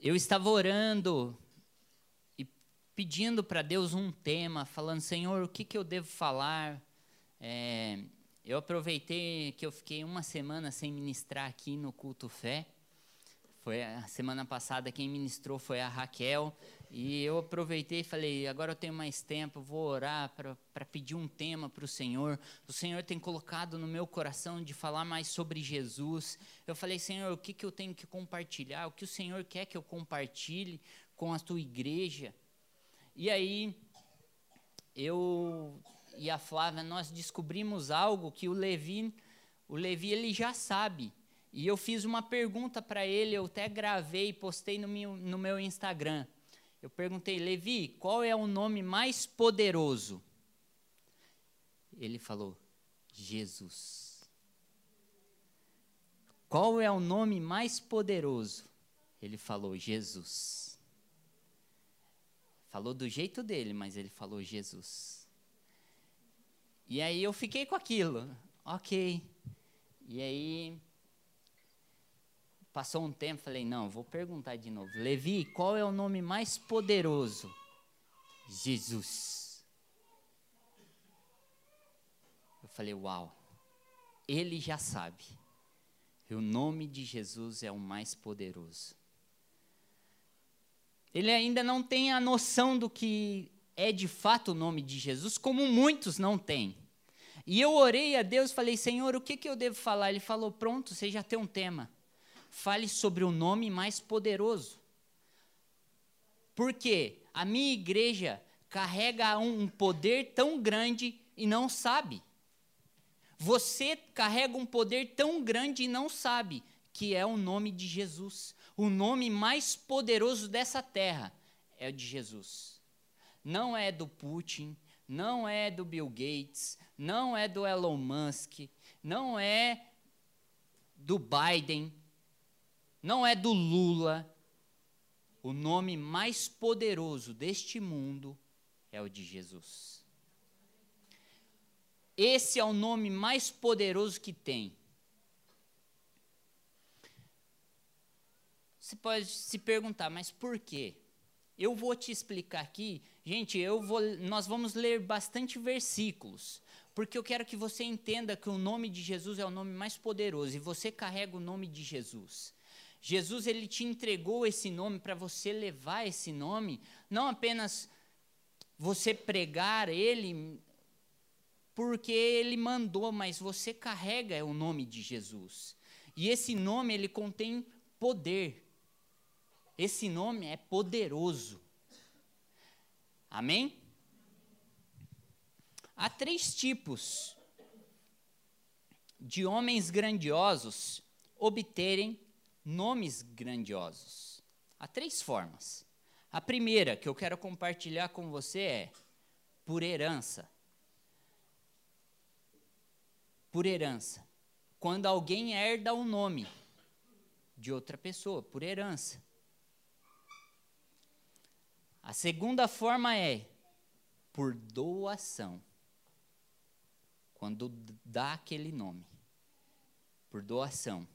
eu estava orando e pedindo para Deus um tema, falando, Senhor, o que, que eu devo falar? É, eu aproveitei que eu fiquei uma semana sem ministrar aqui no Culto Fé. Foi a semana passada quem ministrou foi a Raquel. E eu aproveitei e falei: agora eu tenho mais tempo, vou orar para pedir um tema para o Senhor. O Senhor tem colocado no meu coração de falar mais sobre Jesus. Eu falei: Senhor, o que, que eu tenho que compartilhar? O que o Senhor quer que eu compartilhe com a tua igreja? E aí, eu e a Flávia, nós descobrimos algo que o Levi, o Levi ele já sabe. E eu fiz uma pergunta para ele, eu até gravei e postei no meu, no meu Instagram. Eu perguntei, Levi, qual é o nome mais poderoso? Ele falou, Jesus. Qual é o nome mais poderoso? Ele falou, Jesus. Falou do jeito dele, mas ele falou Jesus. E aí eu fiquei com aquilo, ok. E aí Passou um tempo, falei, não, vou perguntar de novo. Levi, qual é o nome mais poderoso? Jesus. Eu falei, uau, ele já sabe. o nome de Jesus é o mais poderoso. Ele ainda não tem a noção do que é de fato o nome de Jesus, como muitos não têm. E eu orei a Deus, falei, Senhor, o que, que eu devo falar? Ele falou, pronto, você já tem um tema fale sobre o nome mais poderoso. Porque a minha igreja carrega um poder tão grande e não sabe. Você carrega um poder tão grande e não sabe que é o nome de Jesus. O nome mais poderoso dessa terra é o de Jesus. Não é do Putin, não é do Bill Gates, não é do Elon Musk, não é do Biden, não é do Lula. O nome mais poderoso deste mundo é o de Jesus. Esse é o nome mais poderoso que tem. Você pode se perguntar, mas por quê? Eu vou te explicar aqui. Gente, eu vou, nós vamos ler bastante versículos, porque eu quero que você entenda que o nome de Jesus é o nome mais poderoso e você carrega o nome de Jesus. Jesus ele te entregou esse nome para você levar esse nome, não apenas você pregar ele porque ele mandou, mas você carrega o nome de Jesus. E esse nome ele contém poder. Esse nome é poderoso. Amém? Há três tipos de homens grandiosos obterem nomes grandiosos. Há três formas. A primeira que eu quero compartilhar com você é por herança. Por herança. Quando alguém herda o nome de outra pessoa, por herança. A segunda forma é por doação. Quando dá aquele nome. Por doação.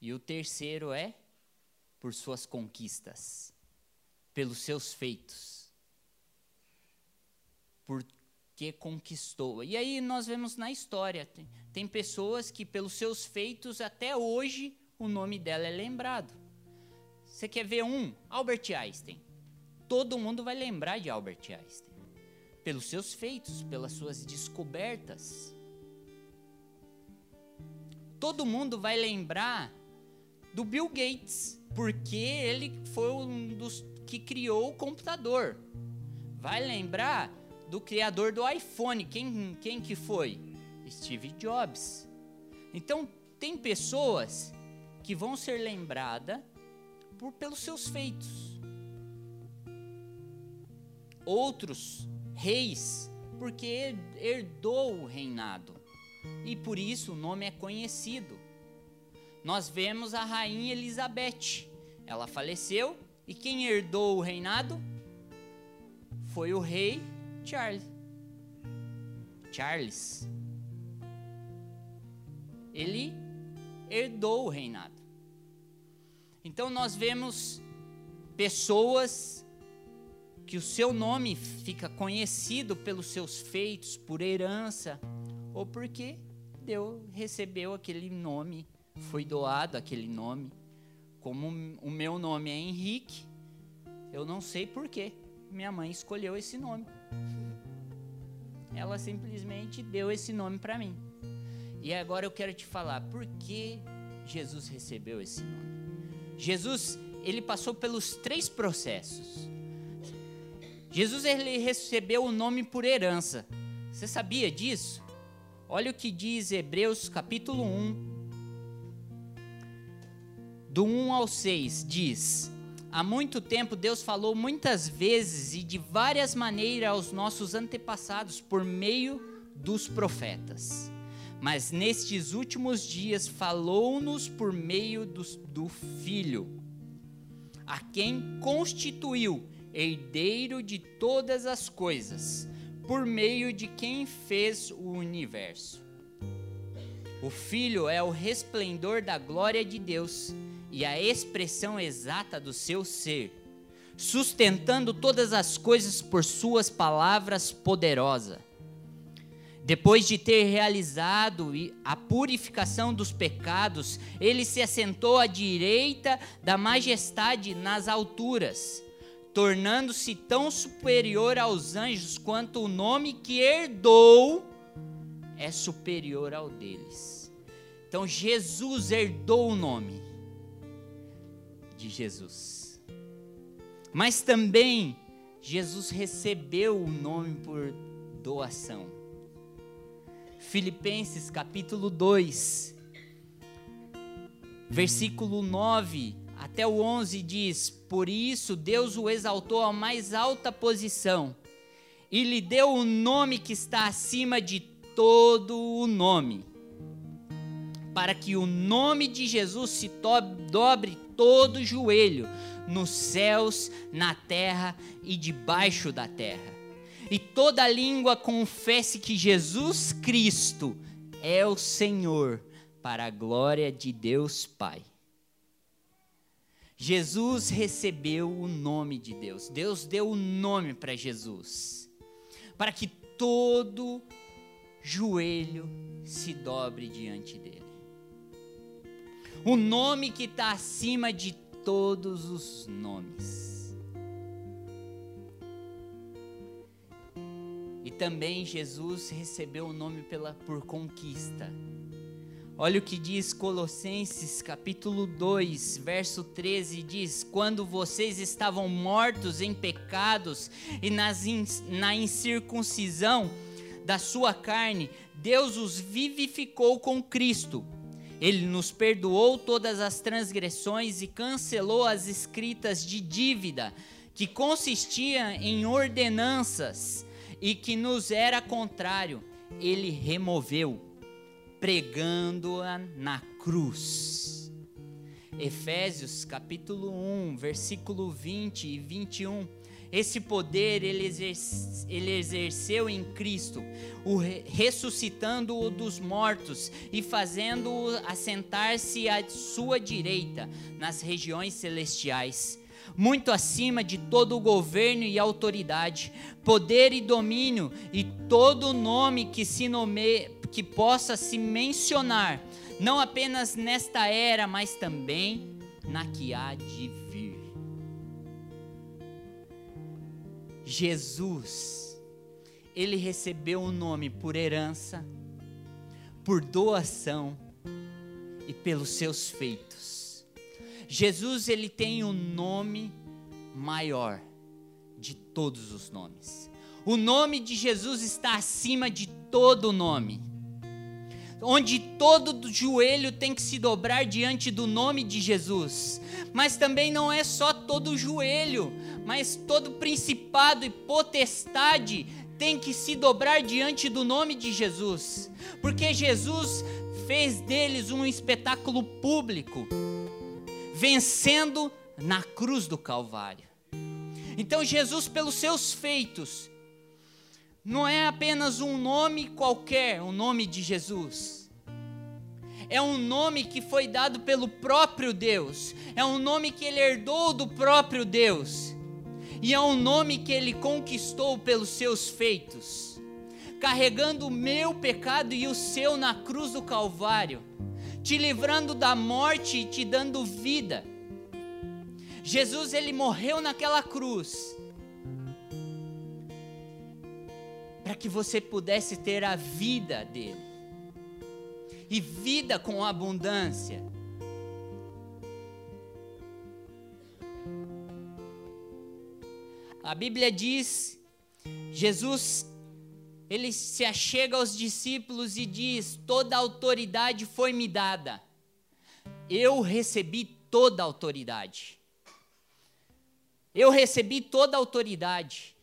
E o terceiro é por suas conquistas, pelos seus feitos. Porque conquistou. E aí nós vemos na história, tem, tem pessoas que pelos seus feitos até hoje o nome dela é lembrado. Você quer ver um? Albert Einstein. Todo mundo vai lembrar de Albert Einstein. Pelos seus feitos, pelas suas descobertas. Todo mundo vai lembrar do Bill Gates, porque ele foi um dos que criou o computador. Vai lembrar do criador do iPhone, quem, quem que foi? Steve Jobs. Então, tem pessoas que vão ser lembradas por, pelos seus feitos. Outros, reis, porque herdou o reinado. E por isso o nome é conhecido nós vemos a rainha Elizabeth. Ela faleceu e quem herdou o reinado foi o rei Charles. Charles. Ele herdou o reinado. Então nós vemos pessoas que o seu nome fica conhecido pelos seus feitos, por herança, ou porque Deus recebeu aquele nome, foi doado aquele nome. Como o meu nome é Henrique, eu não sei porquê minha mãe escolheu esse nome. Ela simplesmente deu esse nome para mim. E agora eu quero te falar por que Jesus recebeu esse nome. Jesus, ele passou pelos três processos. Jesus ele recebeu o nome por herança. Você sabia disso? Olha o que diz Hebreus capítulo 1, do 1 ao 6, diz: Há muito tempo Deus falou muitas vezes e de várias maneiras aos nossos antepassados por meio dos profetas. Mas nestes últimos dias falou-nos por meio do, do Filho, a quem constituiu herdeiro de todas as coisas, por meio de quem fez o universo. O Filho é o resplendor da glória de Deus e a expressão exata do seu ser, sustentando todas as coisas por suas palavras poderosas. Depois de ter realizado a purificação dos pecados, ele se assentou à direita da majestade nas alturas, tornando-se tão superior aos anjos quanto o nome que herdou é superior ao deles. Então Jesus herdou o nome de Jesus. Mas também Jesus recebeu o nome por doação. Filipenses capítulo 2, versículo 9 até o 11 diz: Por isso Deus o exaltou à mais alta posição e lhe deu o nome que está acima de todo o nome, para que o nome de Jesus se dobre todo joelho, nos céus, na terra e debaixo da terra. E toda língua confesse que Jesus Cristo é o Senhor, para a glória de Deus Pai. Jesus recebeu o nome de Deus. Deus deu o nome para Jesus, para que todo joelho se dobre diante dele o nome que está acima de todos os nomes. E também Jesus recebeu o nome pela, por conquista. Olha o que diz Colossenses capítulo 2, verso 13: diz: Quando vocês estavam mortos em pecados e nas, na incircuncisão da sua carne, Deus os vivificou com Cristo ele nos perdoou todas as transgressões e cancelou as escritas de dívida, que consistia em ordenanças e que nos era contrário. Ele removeu, pregando-a na cruz. Efésios capítulo 1, versículo 20 e 21 esse poder ele, ele exerceu em Cristo, o ressuscitando-o dos mortos e fazendo-o assentar-se à sua direita nas regiões celestiais, muito acima de todo o governo e autoridade, poder e domínio e todo nome que se nome, que possa se mencionar, não apenas nesta era, mas também na que há de vir. Jesus, ele recebeu o um nome por herança, por doação e pelos seus feitos. Jesus, ele tem o um nome maior de todos os nomes. O nome de Jesus está acima de todo nome onde todo joelho tem que se dobrar diante do nome de Jesus. Mas também não é só todo joelho, mas todo principado e potestade tem que se dobrar diante do nome de Jesus, porque Jesus fez deles um espetáculo público, vencendo na cruz do Calvário. Então, Jesus, pelos seus feitos, não é apenas um nome qualquer, o nome de Jesus. é um nome que foi dado pelo próprio Deus, é um nome que ele herdou do próprio Deus, e é um nome que ele conquistou pelos seus feitos, carregando o meu pecado e o seu na cruz do Calvário, te livrando da morte e te dando vida. Jesus ele morreu naquela cruz para que você pudesse ter a vida dele e vida com abundância. A Bíblia diz, Jesus, ele se achega aos discípulos e diz: Toda autoridade foi me dada. Eu recebi toda a autoridade. Eu recebi toda a autoridade.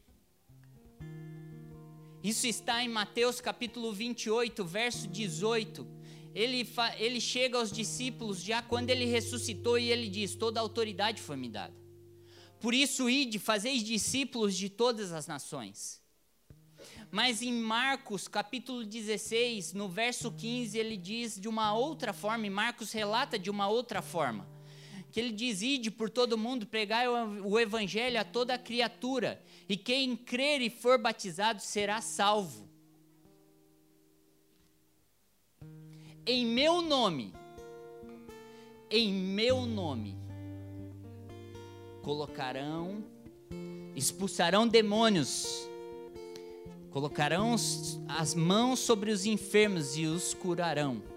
Isso está em Mateus capítulo 28, verso 18 ele, ele chega aos discípulos já quando ele ressuscitou e ele diz: Toda autoridade foi me dada. Por isso, ide, fazeis discípulos de todas as nações. Mas em Marcos, capítulo 16, no verso 15, ele diz de uma outra forma, e Marcos relata de uma outra forma. Que ele diz: Ide por todo mundo, pregai o evangelho a toda criatura, e quem crer e for batizado será salvo em meu nome, em meu nome, colocarão, expulsarão demônios, colocarão as mãos sobre os enfermos e os curarão.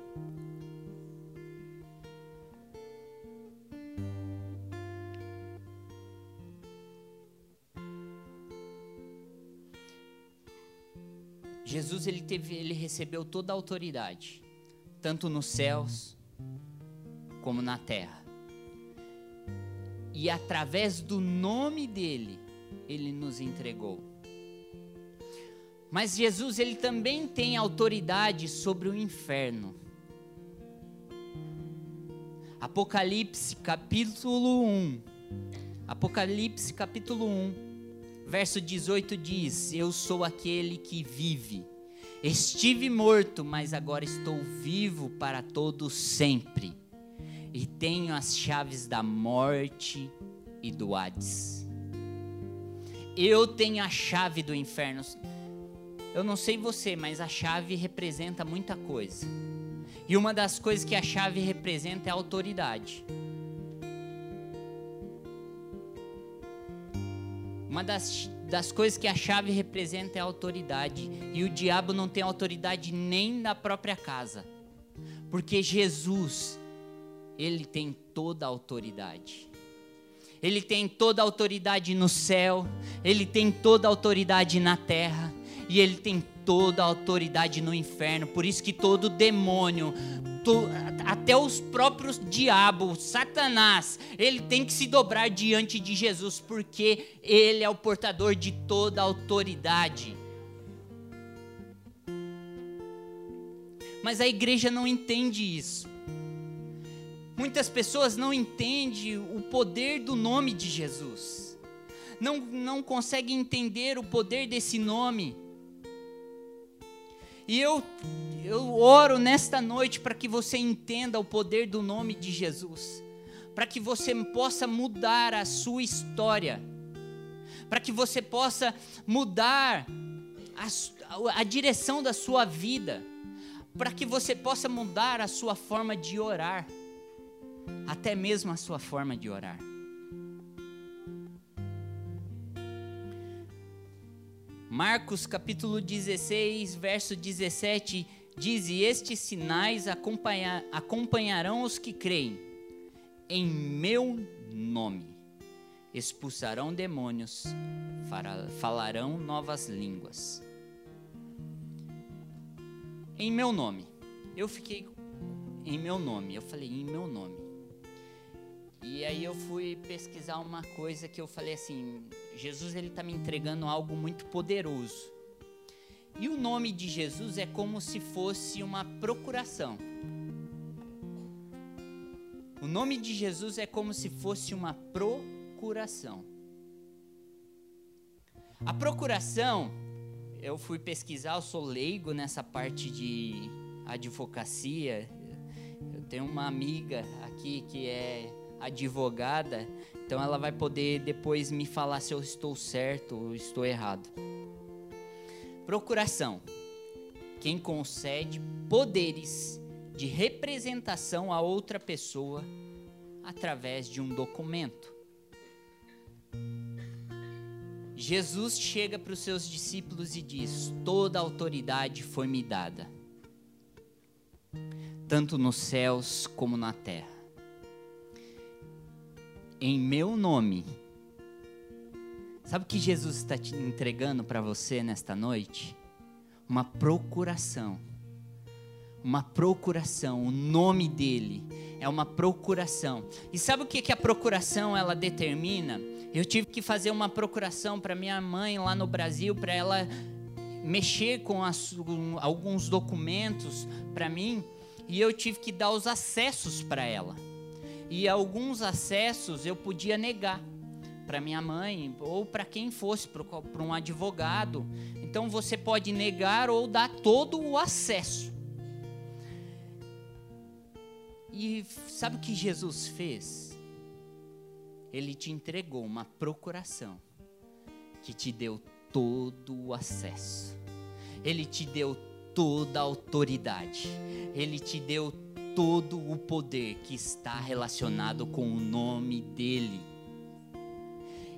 Jesus ele teve, ele recebeu toda a autoridade tanto nos céus como na terra. E através do nome dele, ele nos entregou. Mas Jesus, ele também tem autoridade sobre o inferno. Apocalipse capítulo 1. Apocalipse capítulo 1, verso 18 diz: Eu sou aquele que vive Estive morto, mas agora estou vivo para todo sempre. E tenho as chaves da morte e do Hades. Eu tenho a chave do inferno. Eu não sei você, mas a chave representa muita coisa. E uma das coisas que a chave representa é a autoridade. Uma das das coisas que a chave representa é a autoridade. E o diabo não tem autoridade nem na própria casa. Porque Jesus, ele tem toda a autoridade. Ele tem toda a autoridade no céu, ele tem toda a autoridade na terra e ele tem toda a autoridade no inferno. Por isso que todo demônio, até os próprios diabos, Satanás, ele tem que se dobrar diante de Jesus, porque ele é o portador de toda a autoridade. Mas a igreja não entende isso. Muitas pessoas não entendem o poder do nome de Jesus. Não, não conseguem entender o poder desse nome. E eu, eu oro nesta noite para que você entenda o poder do nome de Jesus, para que você possa mudar a sua história, para que você possa mudar a, a direção da sua vida, para que você possa mudar a sua forma de orar, até mesmo a sua forma de orar. Marcos capítulo 16, verso 17 diz: E estes sinais acompanhar, acompanharão os que creem, em meu nome expulsarão demônios, falarão novas línguas. Em meu nome. Eu fiquei em meu nome. Eu falei em meu nome. E aí eu fui pesquisar uma coisa que eu falei assim, Jesus ele está me entregando algo muito poderoso. E o nome de Jesus é como se fosse uma procuração. O nome de Jesus é como se fosse uma procuração. A procuração, eu fui pesquisar, eu sou leigo nessa parte de advocacia, tem uma amiga aqui que é advogada, então ela vai poder depois me falar se eu estou certo ou estou errado. Procuração. Quem concede poderes de representação a outra pessoa através de um documento. Jesus chega para os seus discípulos e diz: Toda autoridade foi me dada, tanto nos céus como na terra em meu nome. Sabe o que Jesus está te entregando para você nesta noite? Uma procuração. Uma procuração. O nome dele é uma procuração. E sabe o que, que a procuração ela determina? Eu tive que fazer uma procuração para minha mãe lá no Brasil, para ela mexer com, as, com alguns documentos para mim, e eu tive que dar os acessos para ela e alguns acessos eu podia negar para minha mãe ou para quem fosse, para um advogado. Então você pode negar ou dar todo o acesso. E sabe o que Jesus fez? Ele te entregou uma procuração que te deu todo o acesso. Ele te deu toda a autoridade. Ele te deu todo o poder que está relacionado com o nome dele.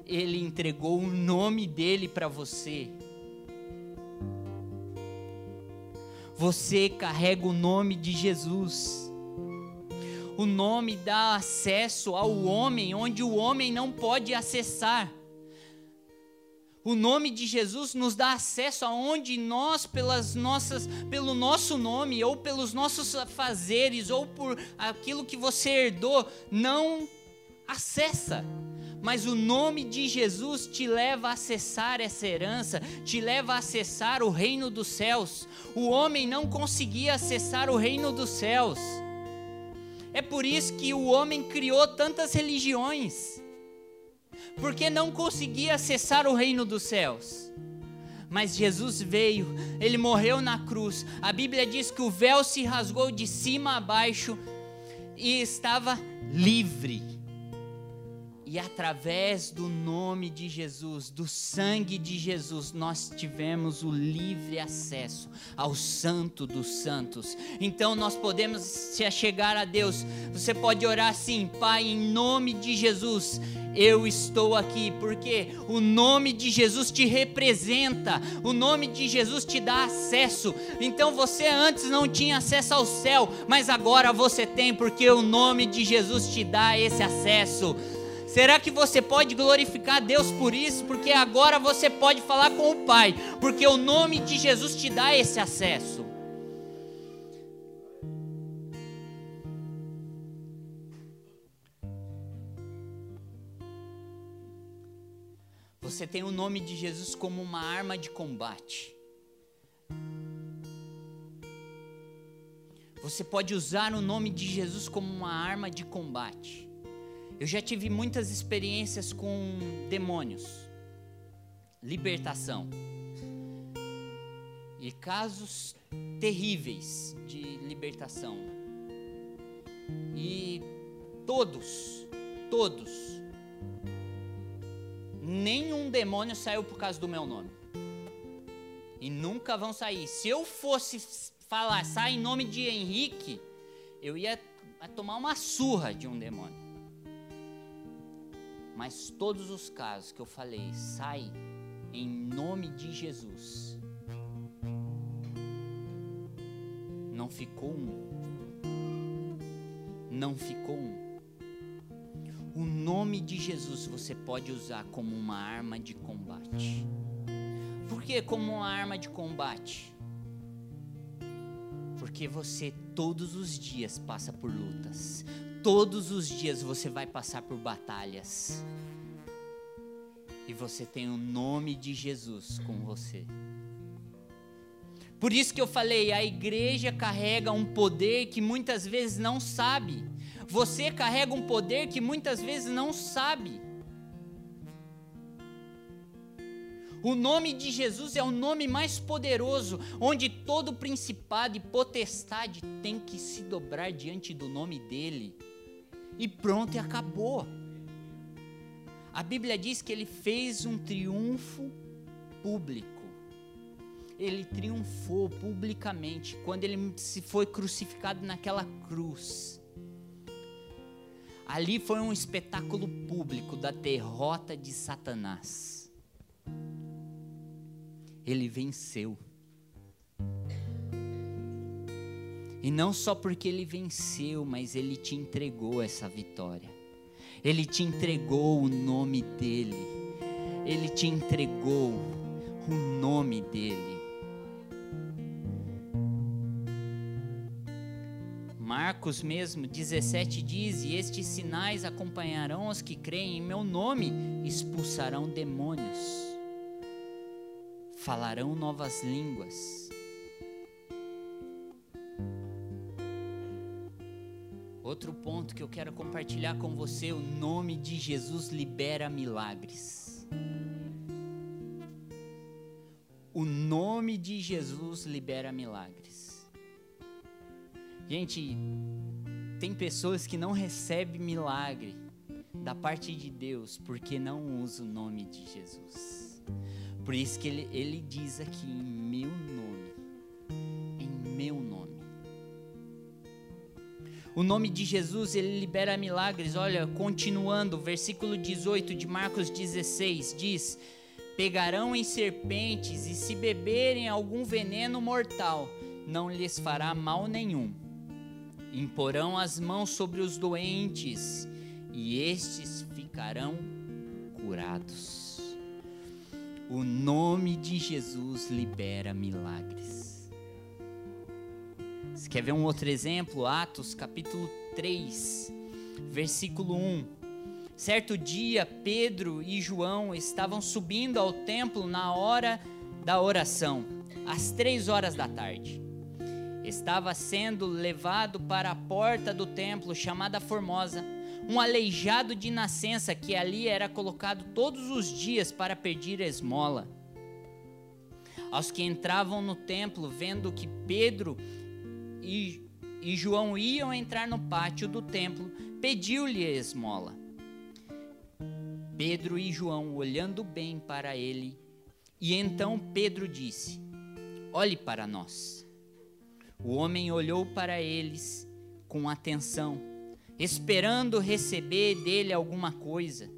Ele entregou o nome dele para você. Você carrega o nome de Jesus. O nome dá acesso ao homem onde o homem não pode acessar. O nome de Jesus nos dá acesso aonde nós, pelas nossas, pelo nosso nome, ou pelos nossos fazeres, ou por aquilo que você herdou, não acessa. Mas o nome de Jesus te leva a acessar essa herança, te leva a acessar o reino dos céus. O homem não conseguia acessar o reino dos céus. É por isso que o homem criou tantas religiões porque não conseguia acessar o reino dos céus. Mas Jesus veio, ele morreu na cruz. A Bíblia diz que o véu se rasgou de cima a baixo e estava livre. E através do nome de Jesus, do sangue de Jesus, nós tivemos o livre acesso ao Santo dos Santos. Então nós podemos se achegar a Deus. Você pode orar assim, Pai, em nome de Jesus, eu estou aqui, porque o nome de Jesus te representa, o nome de Jesus te dá acesso. Então você antes não tinha acesso ao céu, mas agora você tem, porque o nome de Jesus te dá esse acesso. Será que você pode glorificar Deus por isso? Porque agora você pode falar com o Pai, porque o nome de Jesus te dá esse acesso. Você tem o nome de Jesus como uma arma de combate. Você pode usar o nome de Jesus como uma arma de combate. Eu já tive muitas experiências com demônios, libertação e casos terríveis de libertação. E todos, todos, nenhum demônio saiu por causa do meu nome. E nunca vão sair. Se eu fosse falar, sai em nome de Henrique, eu ia tomar uma surra de um demônio. Mas todos os casos que eu falei, sai em nome de Jesus. Não ficou um. Não ficou um. O nome de Jesus você pode usar como uma arma de combate. Por que como uma arma de combate? Porque você todos os dias passa por lutas, Todos os dias você vai passar por batalhas. E você tem o nome de Jesus com você. Por isso que eu falei, a igreja carrega um poder que muitas vezes não sabe. Você carrega um poder que muitas vezes não sabe. O nome de Jesus é o nome mais poderoso, onde todo principado e potestade tem que se dobrar diante do nome dele. E pronto, e acabou. A Bíblia diz que ele fez um triunfo público. Ele triunfou publicamente quando ele se foi crucificado naquela cruz. Ali foi um espetáculo público da derrota de Satanás ele venceu. E não só porque ele venceu, mas ele te entregou essa vitória. Ele te entregou o nome dele. Ele te entregou o nome dele. Marcos mesmo 17 diz: E estes sinais acompanharão os que creem em meu nome, expulsarão demônios falarão novas línguas. Outro ponto que eu quero compartilhar com você: o nome de Jesus libera milagres. O nome de Jesus libera milagres. Gente, tem pessoas que não recebem milagre da parte de Deus porque não usam o nome de Jesus. Por isso que ele, ele diz aqui, em meu nome. Em meu nome. O nome de Jesus, ele libera milagres. Olha, continuando, versículo 18 de Marcos 16 diz: Pegarão em serpentes e se beberem algum veneno mortal, não lhes fará mal nenhum. Imporão as mãos sobre os doentes e estes ficarão curados. O nome de Jesus libera milagres. Você quer ver um outro exemplo? Atos capítulo 3, versículo 1. Certo dia, Pedro e João estavam subindo ao templo na hora da oração, às três horas da tarde. Estava sendo levado para a porta do templo, chamada Formosa um aleijado de nascença que ali era colocado todos os dias para pedir esmola. Aos que entravam no templo, vendo que Pedro e, e João iam entrar no pátio do templo, pediu-lhe esmola. Pedro e João, olhando bem para ele, e então Pedro disse: Olhe para nós. O homem olhou para eles com atenção esperando receber dele alguma coisa.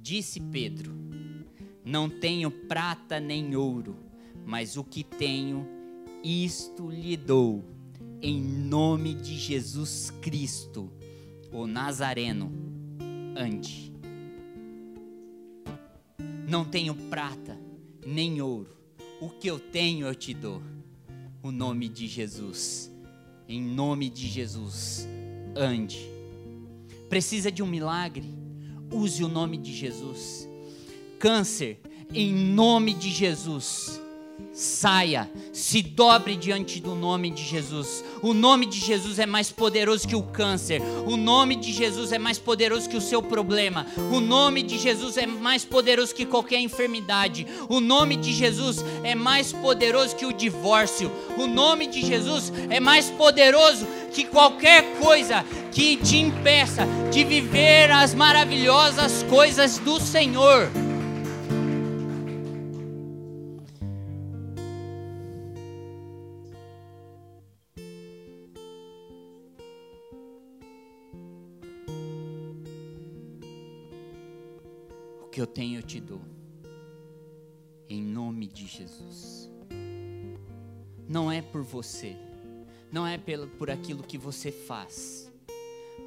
Disse Pedro: Não tenho prata nem ouro, mas o que tenho, isto lhe dou, em nome de Jesus Cristo, o Nazareno. Ande. Não tenho prata nem ouro, o que eu tenho eu te dou. O nome de Jesus. Em nome de Jesus, ande precisa de um milagre, use o nome de Jesus. Câncer, em nome de Jesus saia, se dobre diante do nome de Jesus. O nome de Jesus é mais poderoso que o câncer. O nome de Jesus é mais poderoso que o seu problema. O nome de Jesus é mais poderoso que qualquer enfermidade. O nome de Jesus é mais poderoso que o divórcio. O nome de Jesus é mais poderoso que qualquer coisa que te impeça de viver as maravilhosas coisas do Senhor. Que eu tenho eu te dou. Em nome de Jesus. Não é por você, não é pelo, por aquilo que você faz,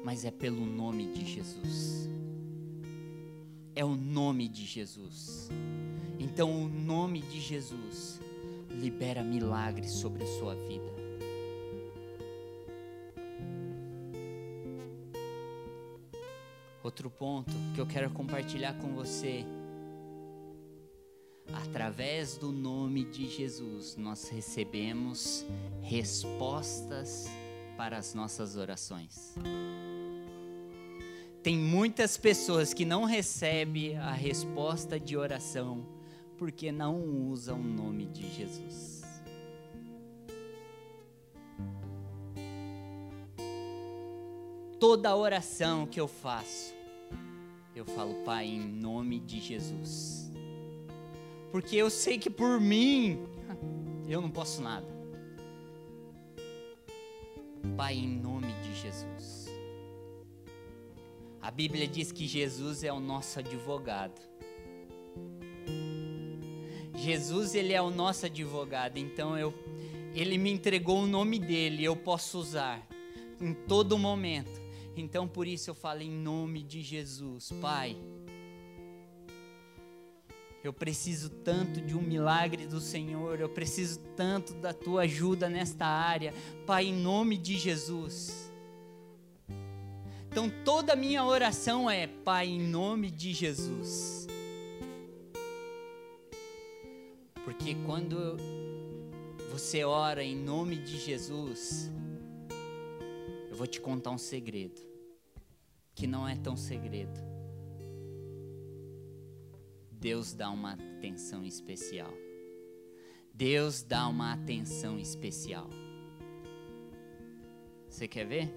mas é pelo nome de Jesus. É o nome de Jesus. Então, o nome de Jesus libera milagres sobre a sua vida. Outro ponto que eu quero compartilhar com você. Através do nome de Jesus, nós recebemos respostas para as nossas orações. Tem muitas pessoas que não recebem a resposta de oração porque não usa o nome de Jesus. Toda oração que eu faço, eu falo, Pai, em nome de Jesus. Porque eu sei que por mim eu não posso nada. Pai, em nome de Jesus. A Bíblia diz que Jesus é o nosso advogado. Jesus, ele é o nosso advogado, então eu ele me entregou o nome dele, eu posso usar em todo momento. Então por isso eu falo em nome de Jesus, Pai. Eu preciso tanto de um milagre do Senhor, eu preciso tanto da tua ajuda nesta área, Pai, em nome de Jesus. Então toda a minha oração é, Pai, em nome de Jesus. Porque quando você ora em nome de Jesus, eu vou te contar um segredo, que não é tão segredo. Deus dá uma atenção especial. Deus dá uma atenção especial. Você quer ver?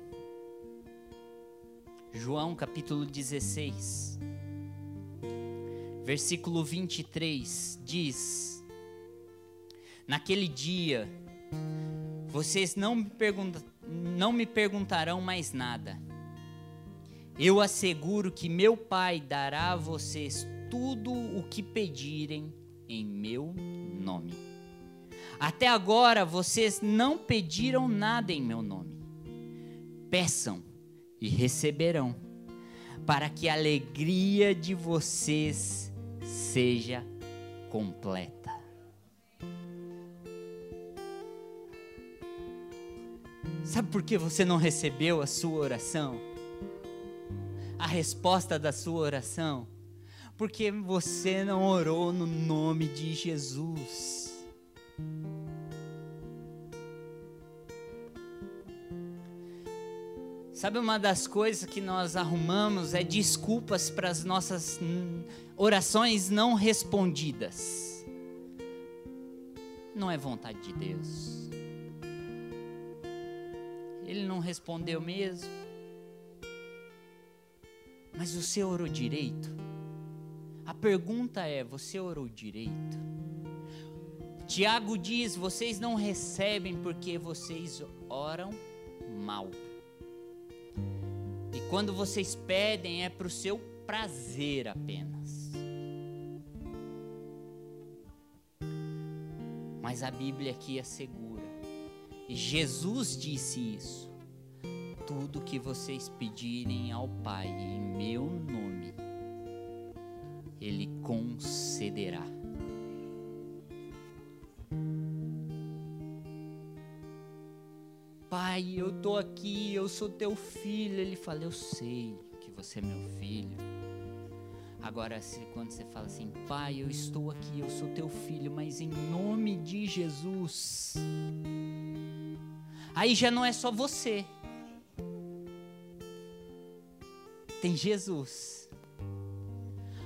João capítulo 16, versículo 23 diz: Naquele dia, vocês não me, não me perguntarão mais nada. Eu asseguro que meu Pai dará a vocês tudo o que pedirem em meu nome. Até agora vocês não pediram nada em meu nome. Peçam e receberão, para que a alegria de vocês seja completa. Sabe por que você não recebeu a sua oração? A resposta da sua oração? Porque você não orou no nome de Jesus. Sabe uma das coisas que nós arrumamos é desculpas para as nossas orações não respondidas. Não é vontade de Deus. Ele não respondeu mesmo. Mas você orou direito? A pergunta é: você orou direito? Tiago diz: vocês não recebem porque vocês oram mal. E quando vocês pedem é para o seu prazer apenas. Mas a Bíblia aqui é segura Jesus disse isso. Tudo que vocês pedirem ao Pai em meu nome, Ele concederá. Pai, eu estou aqui, eu sou teu filho. Ele fala: Eu sei que você é meu filho. Agora, quando você fala assim, Pai, eu estou aqui, eu sou teu filho, mas em nome de Jesus Aí já não é só você. Tem Jesus.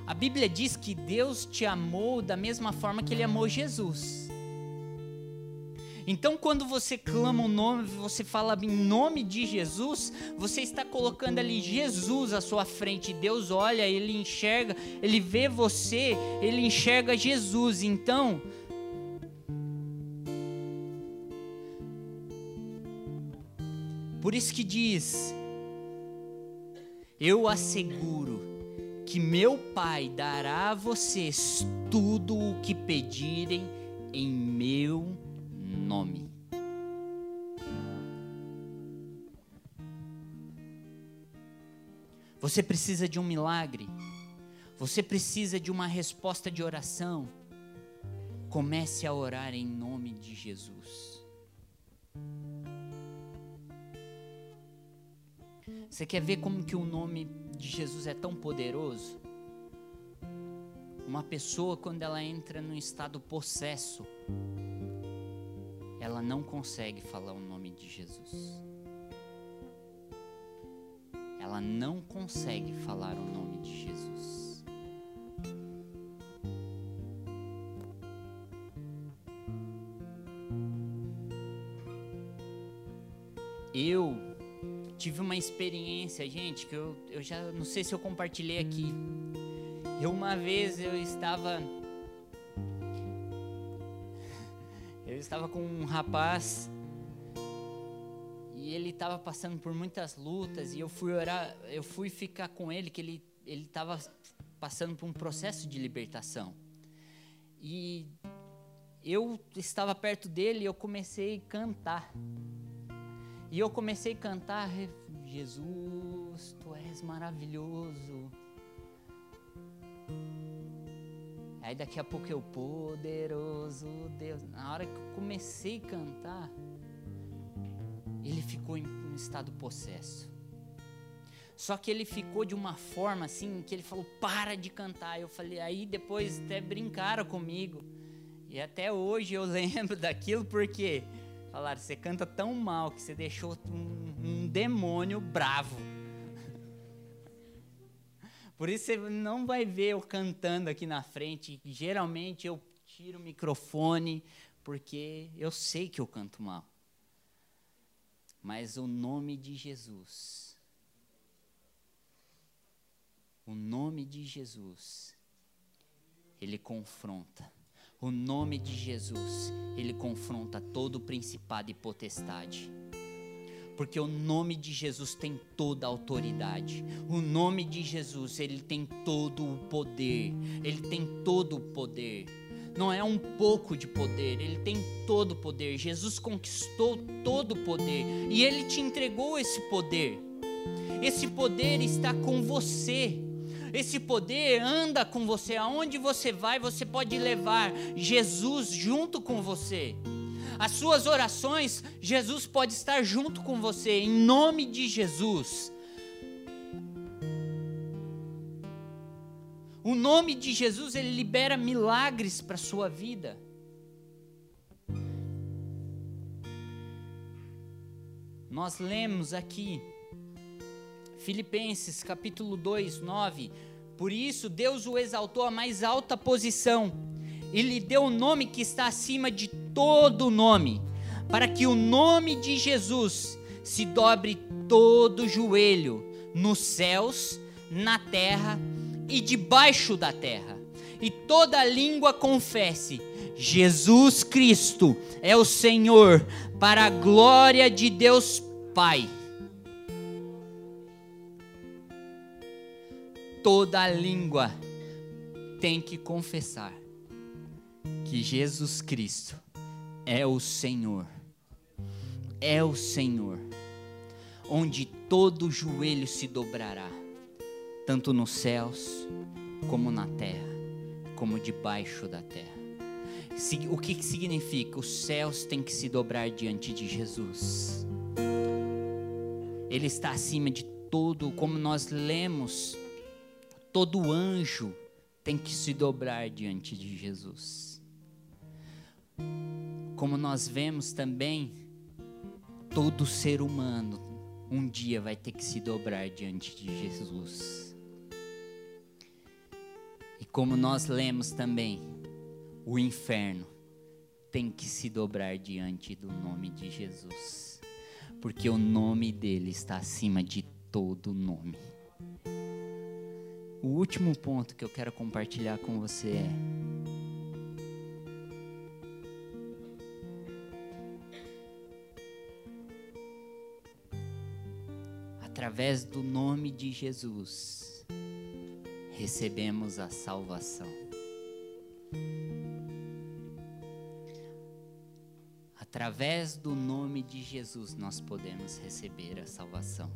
A Bíblia diz que Deus te amou da mesma forma que Ele amou Jesus. Então, quando você clama o nome, você fala em nome de Jesus, você está colocando ali Jesus à sua frente. Deus olha, Ele enxerga, Ele vê você, Ele enxerga Jesus. Então, Por isso que diz: Eu asseguro que meu Pai dará a vocês tudo o que pedirem em meu nome. Você precisa de um milagre. Você precisa de uma resposta de oração. Comece a orar em nome de Jesus. Você quer ver como que o nome de Jesus é tão poderoso? Uma pessoa quando ela entra num estado possesso, ela não consegue falar o nome de Jesus. Ela não consegue falar o nome de Jesus. Experiência, gente, que eu, eu já não sei se eu compartilhei aqui. Eu uma vez eu estava eu estava com um rapaz e ele estava passando por muitas lutas e eu fui orar, eu fui ficar com ele que ele ele estava passando por um processo de libertação. E eu estava perto dele e eu comecei a cantar. E eu comecei a cantar, Jesus, tu és maravilhoso. Aí daqui a pouco eu, poderoso Deus. Na hora que eu comecei a cantar, ele ficou em um estado possesso. Só que ele ficou de uma forma assim que ele falou: "Para de cantar". Eu falei: "Aí depois até brincaram comigo". E até hoje eu lembro daquilo porque falaram: "Você canta tão mal que você deixou um, demônio bravo". Por isso você não vai ver eu cantando aqui na frente. Geralmente eu tiro o microfone porque eu sei que eu canto mal. Mas o nome de Jesus o nome de Jesus, ele confronta. O nome de Jesus, ele confronta todo principado e potestade. Porque o nome de Jesus tem toda a autoridade. O nome de Jesus, ele tem todo o poder. Ele tem todo o poder. Não é um pouco de poder, ele tem todo o poder. Jesus conquistou todo o poder e ele te entregou esse poder. Esse poder está com você. Esse poder anda com você. Aonde você vai, você pode levar Jesus junto com você. As suas orações, Jesus pode estar junto com você, em nome de Jesus. O nome de Jesus, ele libera milagres para a sua vida. Nós lemos aqui Filipenses capítulo 2, 9. Por isso Deus o exaltou à mais alta posição e lhe deu o um nome que está acima de todo nome, para que o nome de Jesus se dobre todo joelho nos céus, na terra e debaixo da terra, e toda língua confesse: Jesus Cristo é o Senhor, para a glória de Deus Pai. toda língua tem que confessar que Jesus Cristo é o Senhor. É o Senhor. Onde todo joelho se dobrará, tanto nos céus, como na terra, como debaixo da terra. O que significa? Os céus têm que se dobrar diante de Jesus. Ele está acima de todo, como nós lemos todo anjo tem que se dobrar diante de Jesus. Como nós vemos também, todo ser humano um dia vai ter que se dobrar diante de Jesus. E como nós lemos também, o inferno tem que se dobrar diante do nome de Jesus, porque o nome dele está acima de todo nome. O último ponto que eu quero compartilhar com você é: através do nome de Jesus, recebemos a salvação. Através do nome de Jesus, nós podemos receber a salvação.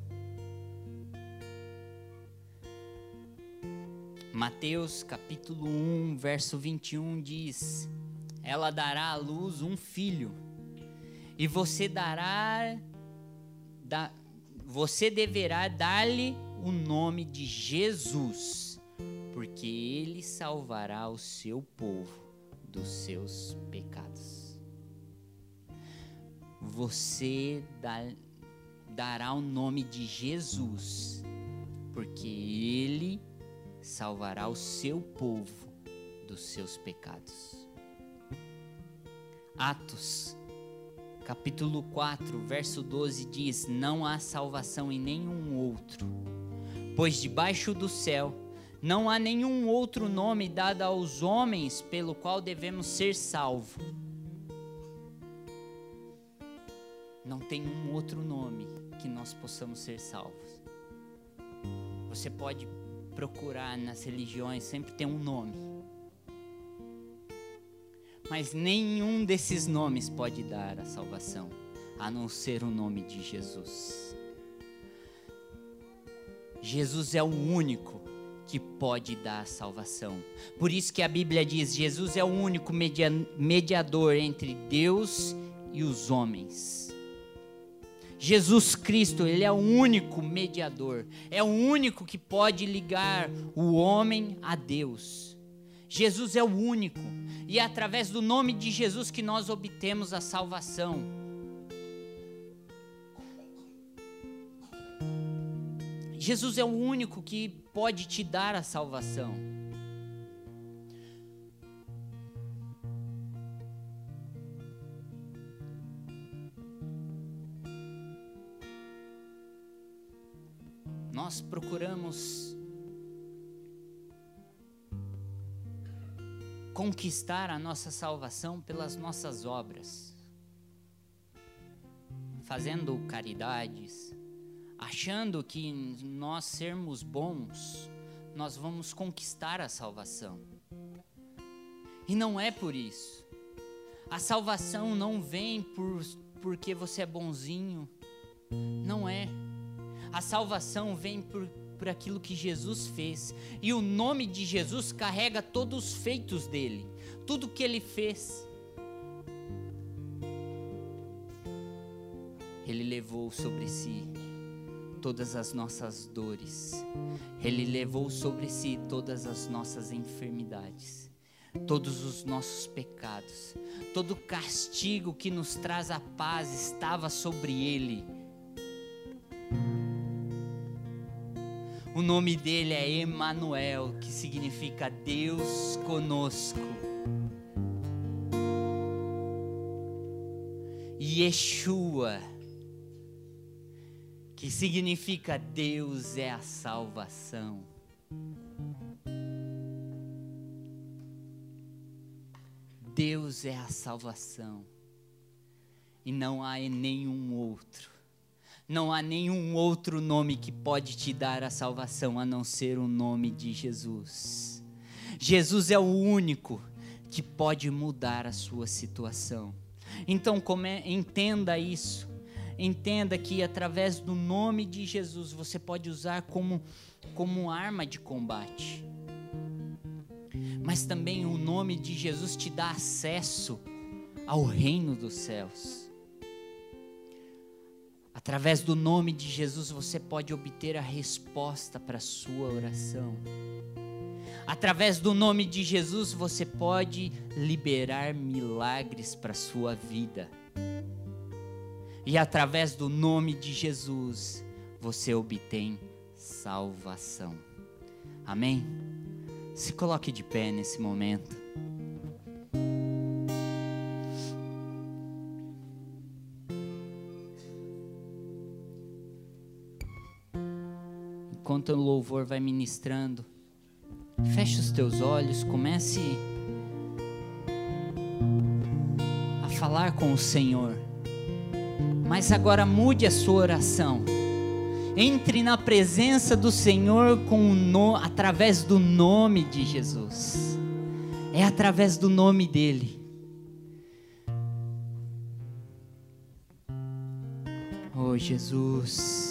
Mateus capítulo 1, verso 21 diz: Ela dará à luz um filho, e você dará da, você deverá dar-lhe o nome de Jesus, porque ele salvará o seu povo dos seus pecados. Você dá, dará o nome de Jesus, porque ele salvará o seu povo dos seus pecados. Atos, capítulo 4, verso 12 diz: Não há salvação em nenhum outro, pois debaixo do céu não há nenhum outro nome dado aos homens pelo qual devemos ser salvos. Não tem um outro nome que nós possamos ser salvos. Você pode procurar nas religiões, sempre tem um nome. Mas nenhum desses nomes pode dar a salvação, a não ser o nome de Jesus. Jesus é o único que pode dar a salvação. Por isso que a Bíblia diz: Jesus é o único mediador entre Deus e os homens. Jesus Cristo, ele é o único mediador, é o único que pode ligar o homem a Deus. Jesus é o único, e é através do nome de Jesus que nós obtemos a salvação. Jesus é o único que pode te dar a salvação. Nós procuramos conquistar a nossa salvação pelas nossas obras, fazendo caridades, achando que nós sermos bons, nós vamos conquistar a salvação. E não é por isso. A salvação não vem por porque você é bonzinho. Não é. A salvação vem por, por aquilo que Jesus fez. E o nome de Jesus carrega todos os feitos dele, tudo que ele fez. Ele levou sobre si todas as nossas dores, Ele levou sobre si todas as nossas enfermidades, todos os nossos pecados, todo castigo que nos traz a paz estava sobre Ele. O nome dele é Emanuel, que significa Deus conosco. Yeshua que significa Deus é a salvação. Deus é a salvação. E não há nenhum outro. Não há nenhum outro nome que pode te dar a salvação a não ser o nome de Jesus. Jesus é o único que pode mudar a sua situação. Então, entenda isso entenda que através do nome de Jesus você pode usar como, como arma de combate. Mas também o nome de Jesus te dá acesso ao reino dos céus. Através do nome de Jesus você pode obter a resposta para a sua oração. Através do nome de Jesus você pode liberar milagres para a sua vida. E através do nome de Jesus, você obtém salvação. Amém? Se coloque de pé nesse momento. Enquanto o louvor vai ministrando, feche os teus olhos, comece a falar com o Senhor. Mas agora mude a sua oração. Entre na presença do Senhor com no, através do nome de Jesus. É através do nome dele. Oh Jesus.